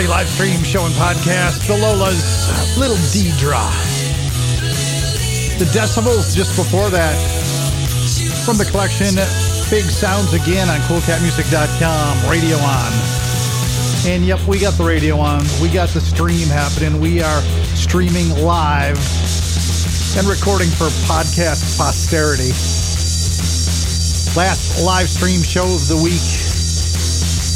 Party live stream show and podcast. The Lola's Little Deidre. The Decibels just before that. From the collection Big Sounds Again on CoolCatMusic.com. Radio on. And yep, we got the radio on. We got the stream happening. We are streaming live and recording for podcast posterity. Last live stream show of the week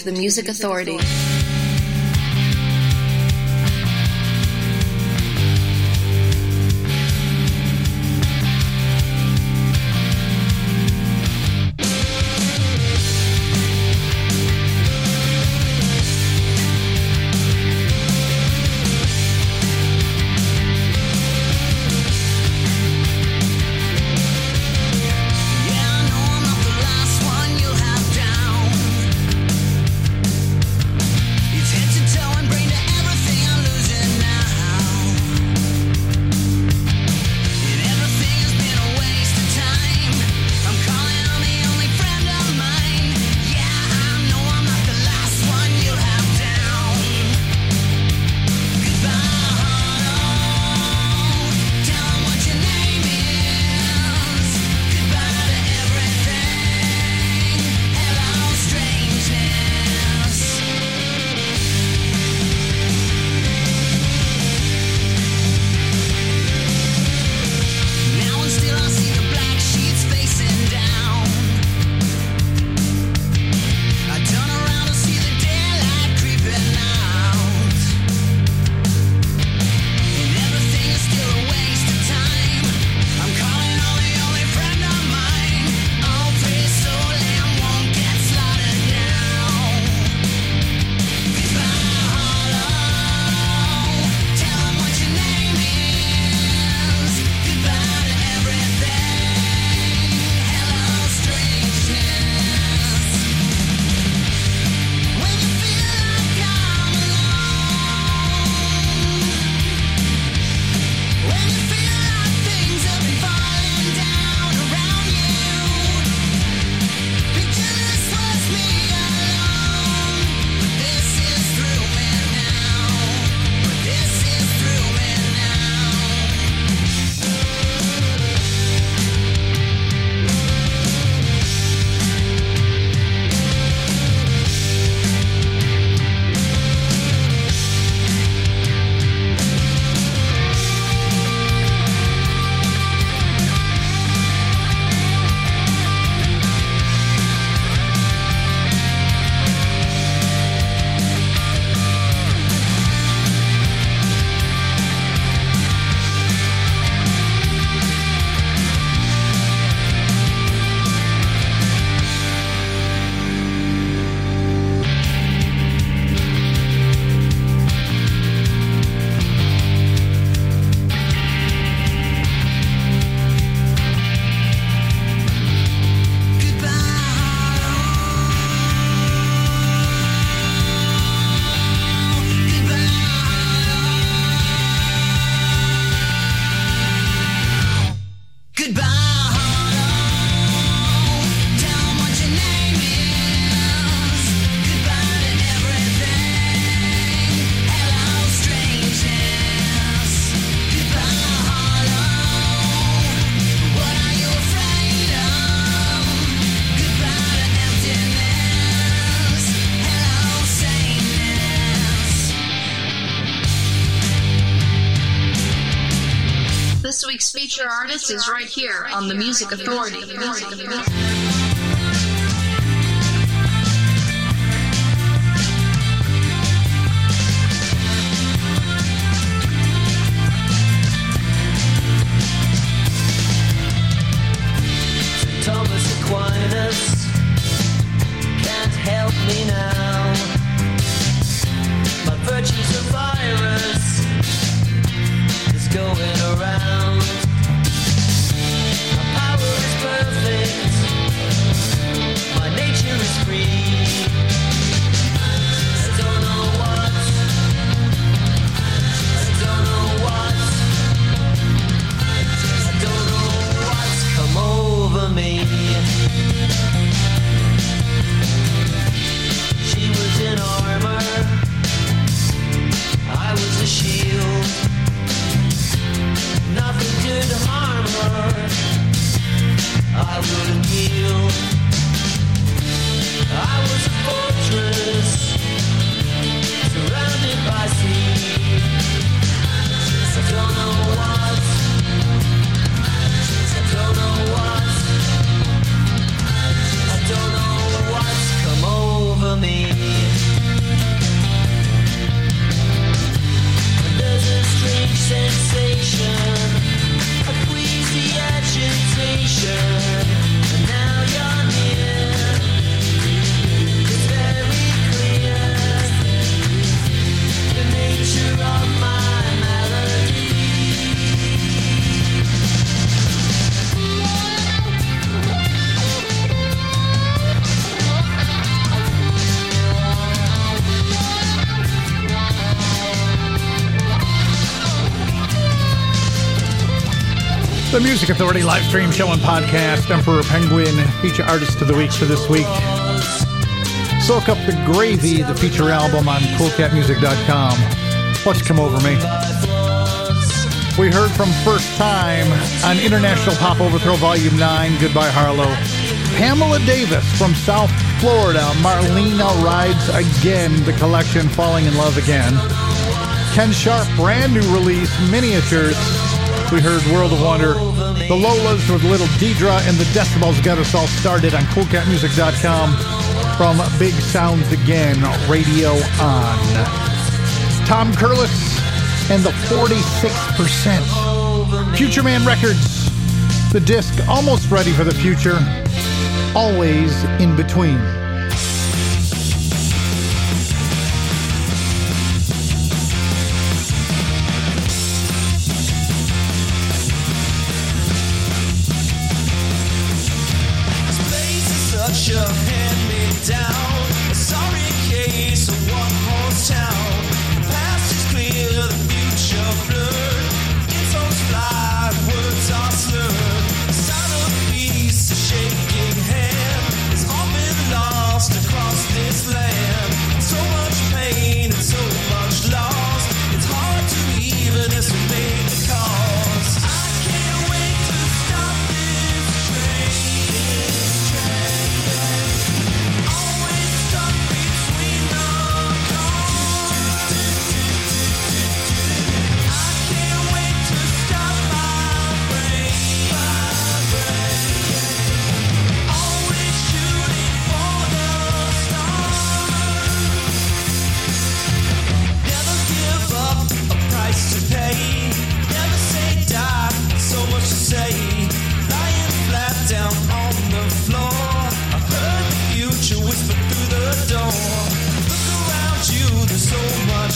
to the Music Authority. On the Music Authority. Music Authority. Music Authority live stream show and podcast. Emperor Penguin feature artist of the week for this week. Soak up the gravy, the feature album on coolcatmusic.com. What's come over me? We heard from First Time on International Pop Overthrow Volume 9, Goodbye Harlow. Pamela Davis from South Florida, Marlena Rides Again, the collection Falling in Love Again. Ken Sharp, brand new release, Miniatures. We heard World of Wonder. The Lolas with Little Deidre and the Decibels got us all started on coolcatmusic.com from Big Sounds Again, Radio On. Tom Curless and the 46%. Future Man Records. The disc almost ready for the future, always in between. Hand-me-down,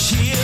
She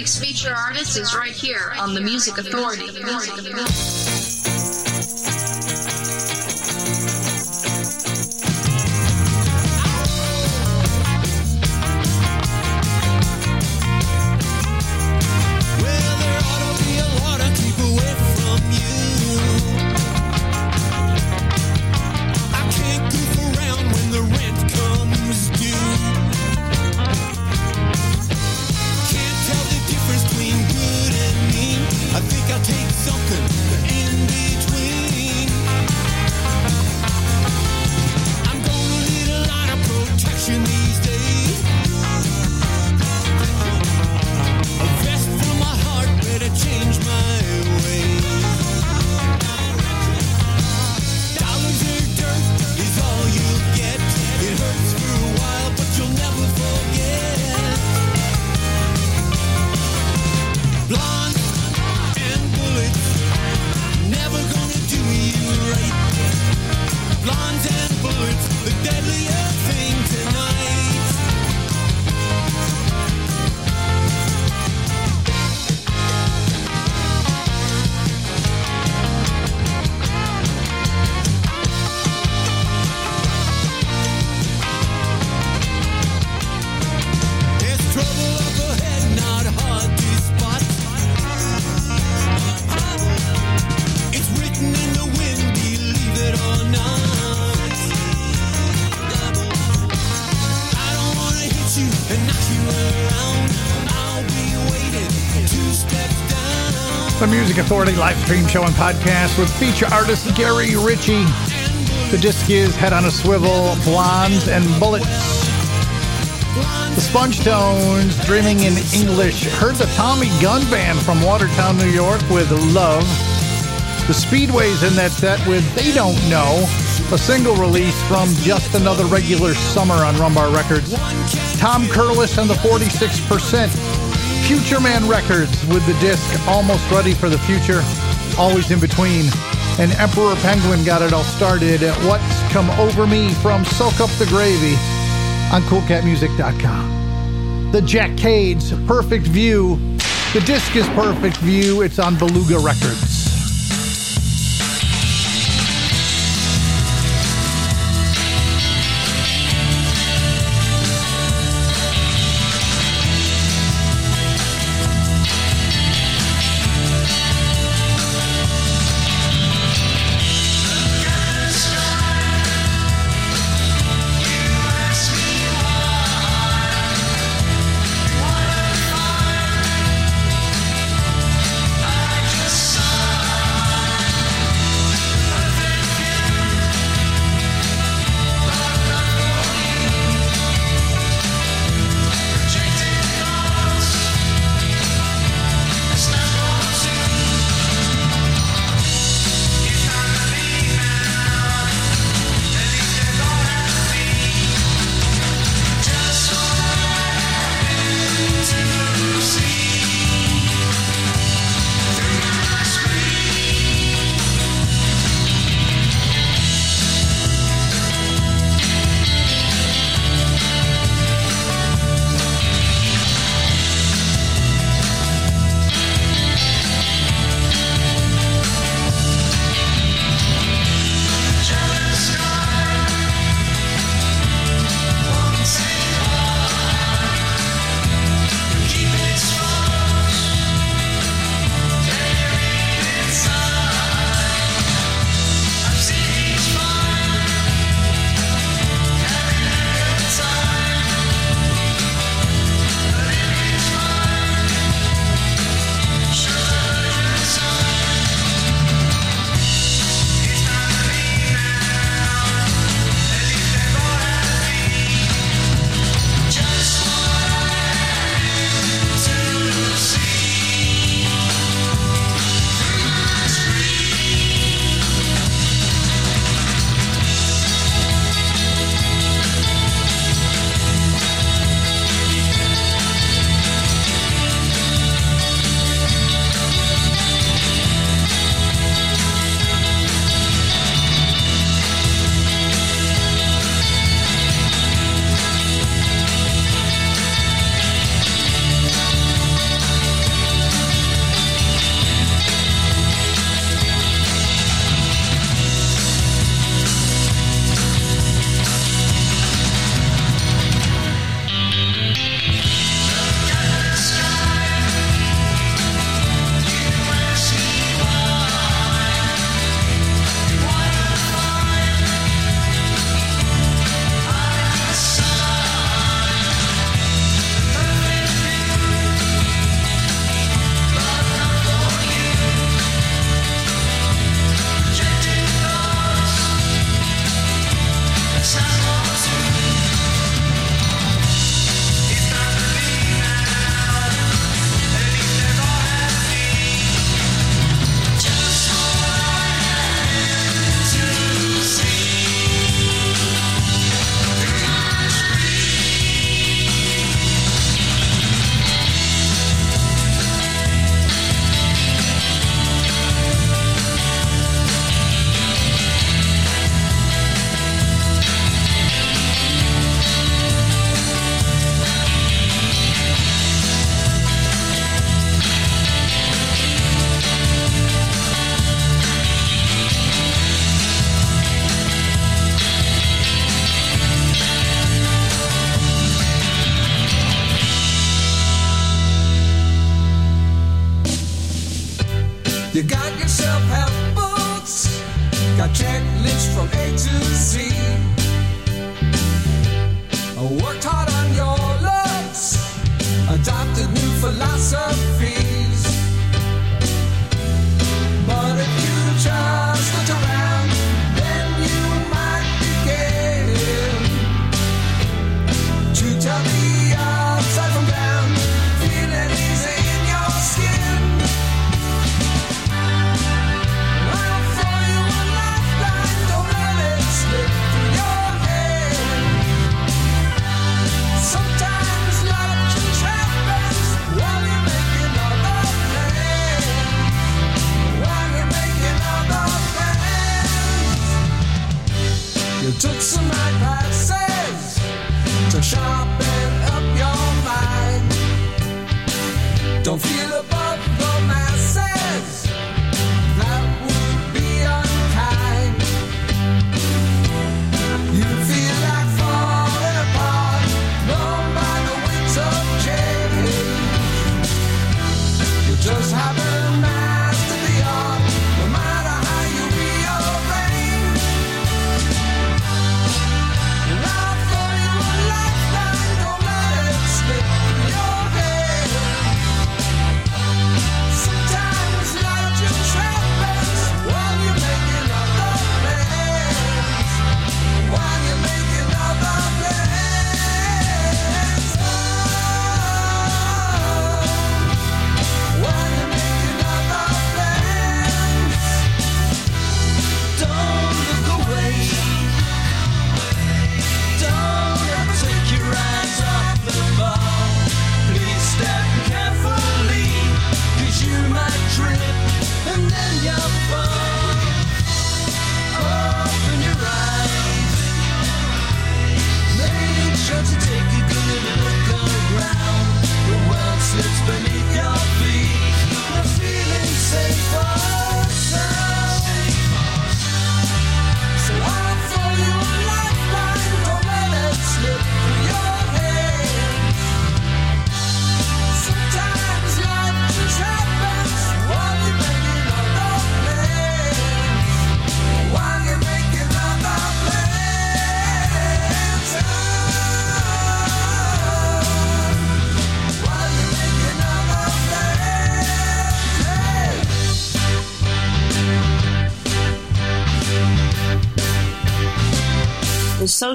Week's feature artist is right here on the Music Authority. The Music Authority. Authority live stream show and podcast with feature artist Gary Ritchie. The disc is Head on a Swivel, Blondes and Bullets. The Sponge Tones, Dreaming in English. Heard the Tommy Gun Band from Watertown, New York with Love. The Speedways in that set with They Don't Know. A single release from Just Another Regular Summer on Rumbar Records. Tom Curless and the 46%. Future Man Records with the disc Almost Ready for the Future, Always in Between. And Emperor Penguin got it all started at What's Come Over Me from Soak Up the Gravy on CoolCatMusic.com. The Jack Cades, Perfect View. The disc is Perfect View. It's on Beluga Records.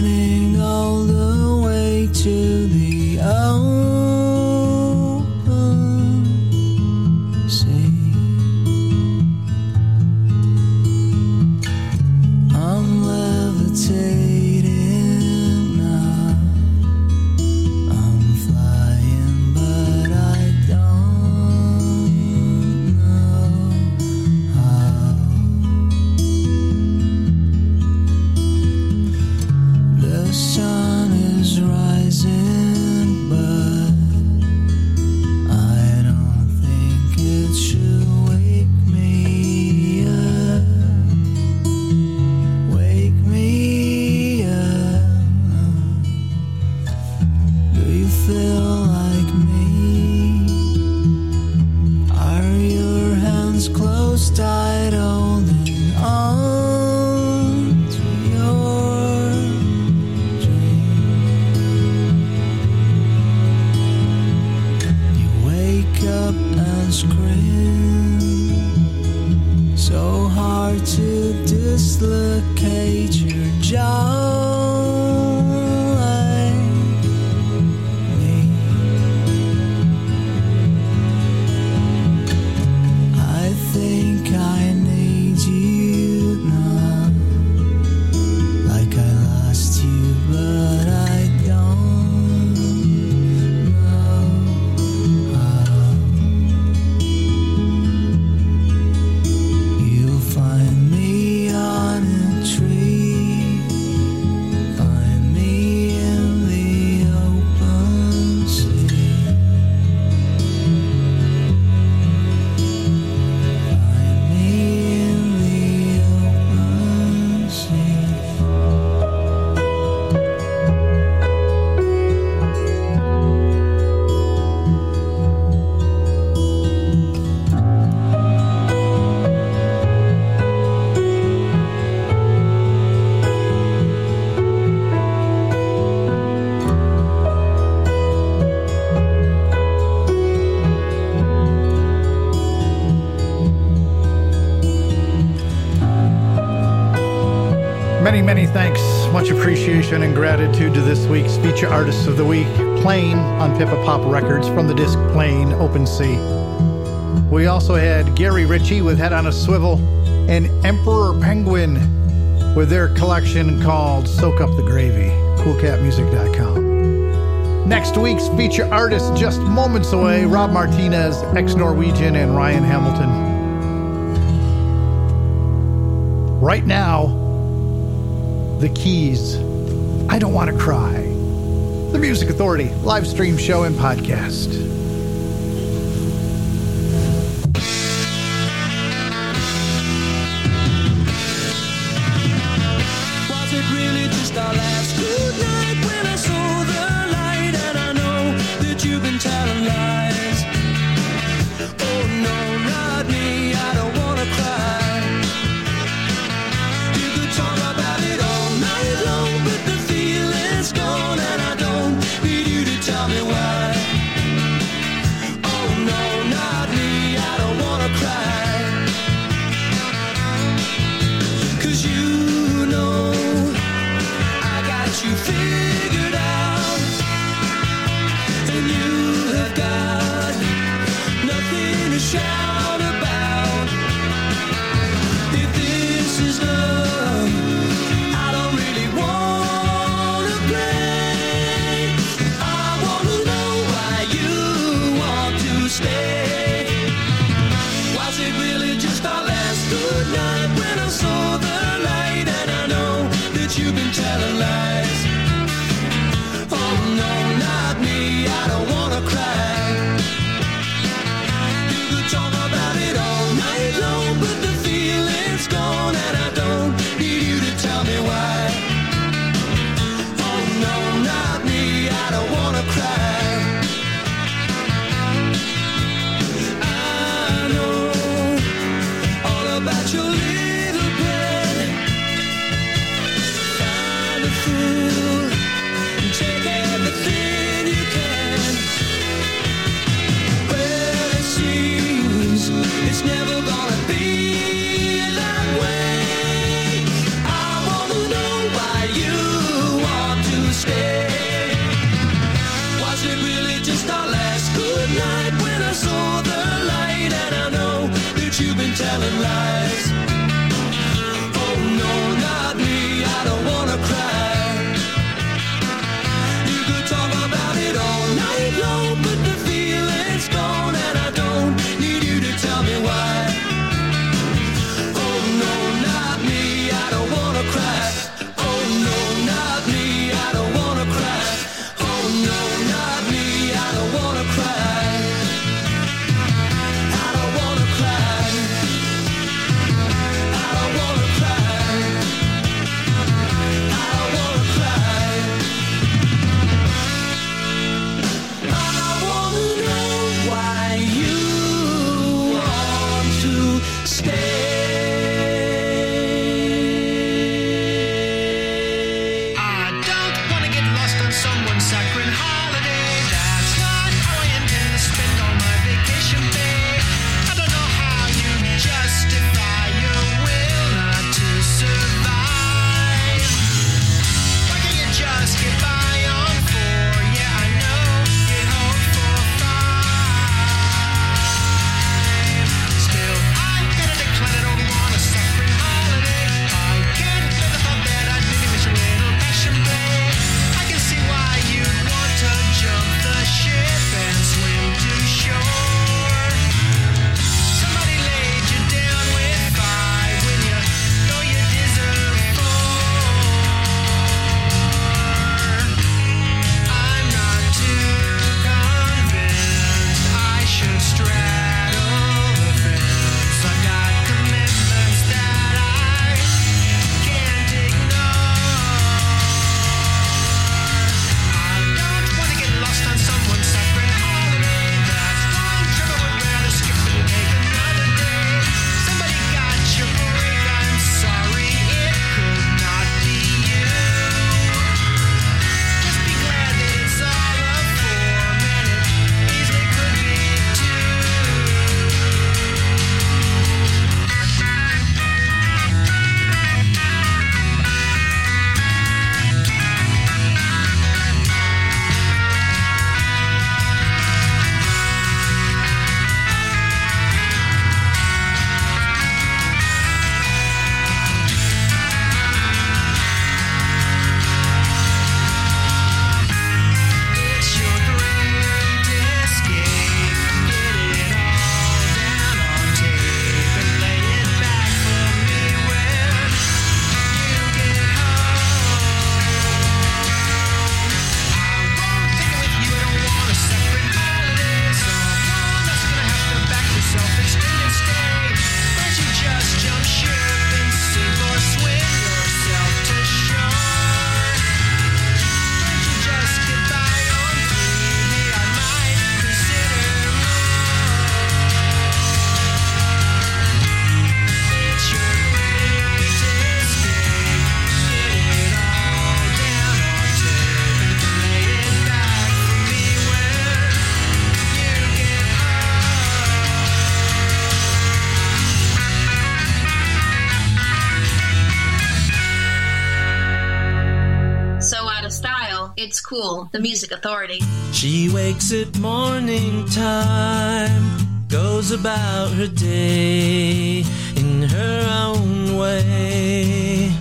burning gratitude to this week's Feature Artists of the Week, Plane on Pippa Pop Records from the disc Plane Open Sea. We also had Gary Ritchie with Head on a Swivel and Emperor Penguin with their collection called Soak Up the Gravy, coolcatmusic.com. Next week's feature artist just moments away Rob Martinez, ex Norwegian, and Ryan Hamilton. Right now, the keys. I Don't Want to Cry. The Music Authority live stream show and podcast. the Music Authority. She wakes at morning time, goes about her day in her own way.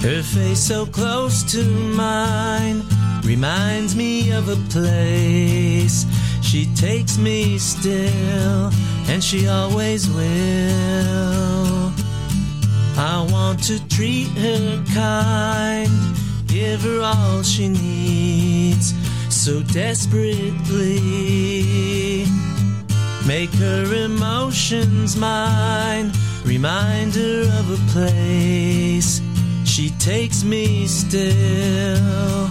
Her face so close to mine reminds me of a place. She takes me still, and she always will. I want to treat her kind give her all she needs so desperately. Make her emotions mine, remind her of a place she takes me still.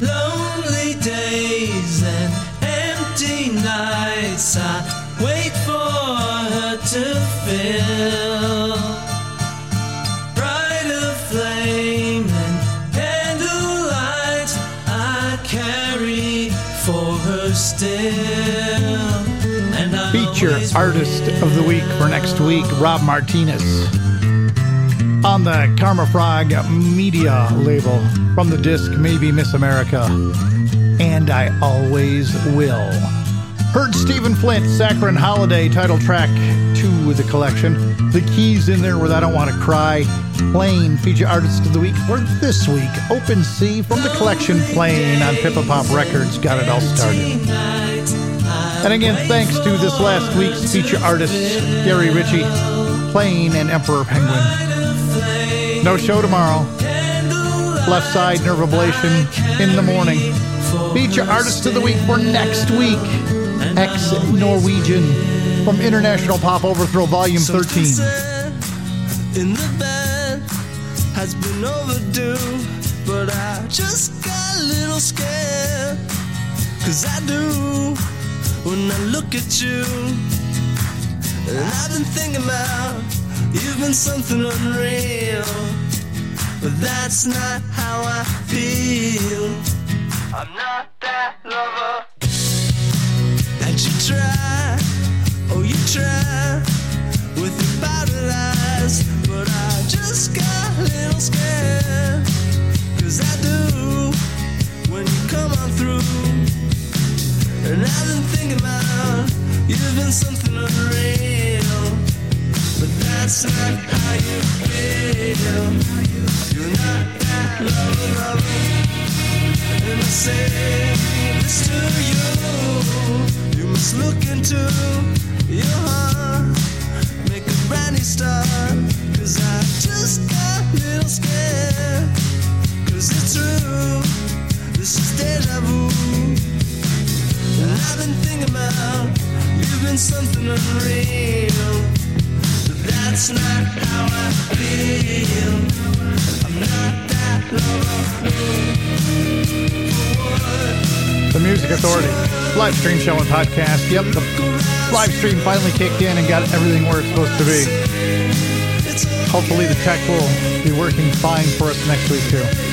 Lonely days and empty nights, I wait for her to fill. artist of the week for next week, Rob Martinez, on the Karma Frog Media label from the disc Maybe Miss America, and I Always Will. Heard Stephen Flint, Saccharine Holiday, title track two of the collection. The keys in there with I Don't Want to Cry. Plane, feature artist of the week for this week. Open Sea from the collection Plane on Pippa Pop Records got it all started. And again, thanks to this last week's feature artist, Gary Ritchie, playing an Emperor Penguin. No show tomorrow. Left side nerve ablation in the morning. Feature artist of the week for next week, ex Norwegian from International Pop Overthrow Volume 13. in the bed has been overdue, but I just got a little scared. Cause I do when I look at you. And I've been thinking about you've been something unreal. But that's not how I feel. I'm not that lover. And you try, oh, you try with your powdered eyes. But I just got a little scared. Cause I do when you come on through. And I've been thinking about you've been something unreal. But that's not how you feel. You're not that lover. And I say this to you. You must look into your heart. Make a brand new start. Cause I just got a little scared. Cause it's true. This is deja vu. I've been thinking about something unreal. But that's not how I feel. I'm not that. The Music Authority live stream show and podcast. Yep, the live stream finally kicked in and got everything where it's supposed to be. Hopefully, the tech will be working fine for us next week, too.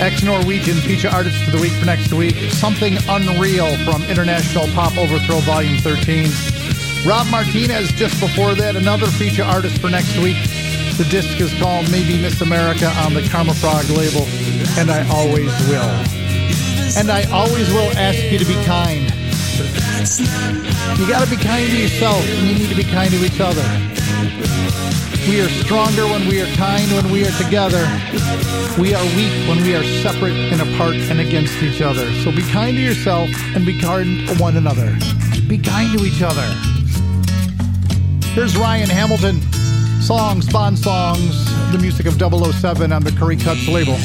Ex Norwegian feature artist for the week for next week. Something Unreal from International Pop Overthrow Volume 13. Rob Martinez just before that, another feature artist for next week. The disc is called Maybe Miss America on the Karma Frog label, and I always will. And I always will ask you to be kind. You gotta be kind to yourself, and you need to be kind to each other. We are stronger when we are kind, when we are together. We are weak when we are separate and apart and against each other. So be kind to yourself and be kind to one another. Be kind to each other. Here's Ryan Hamilton. Songs, Bond Songs, the music of 007 on the Curry Cuts label.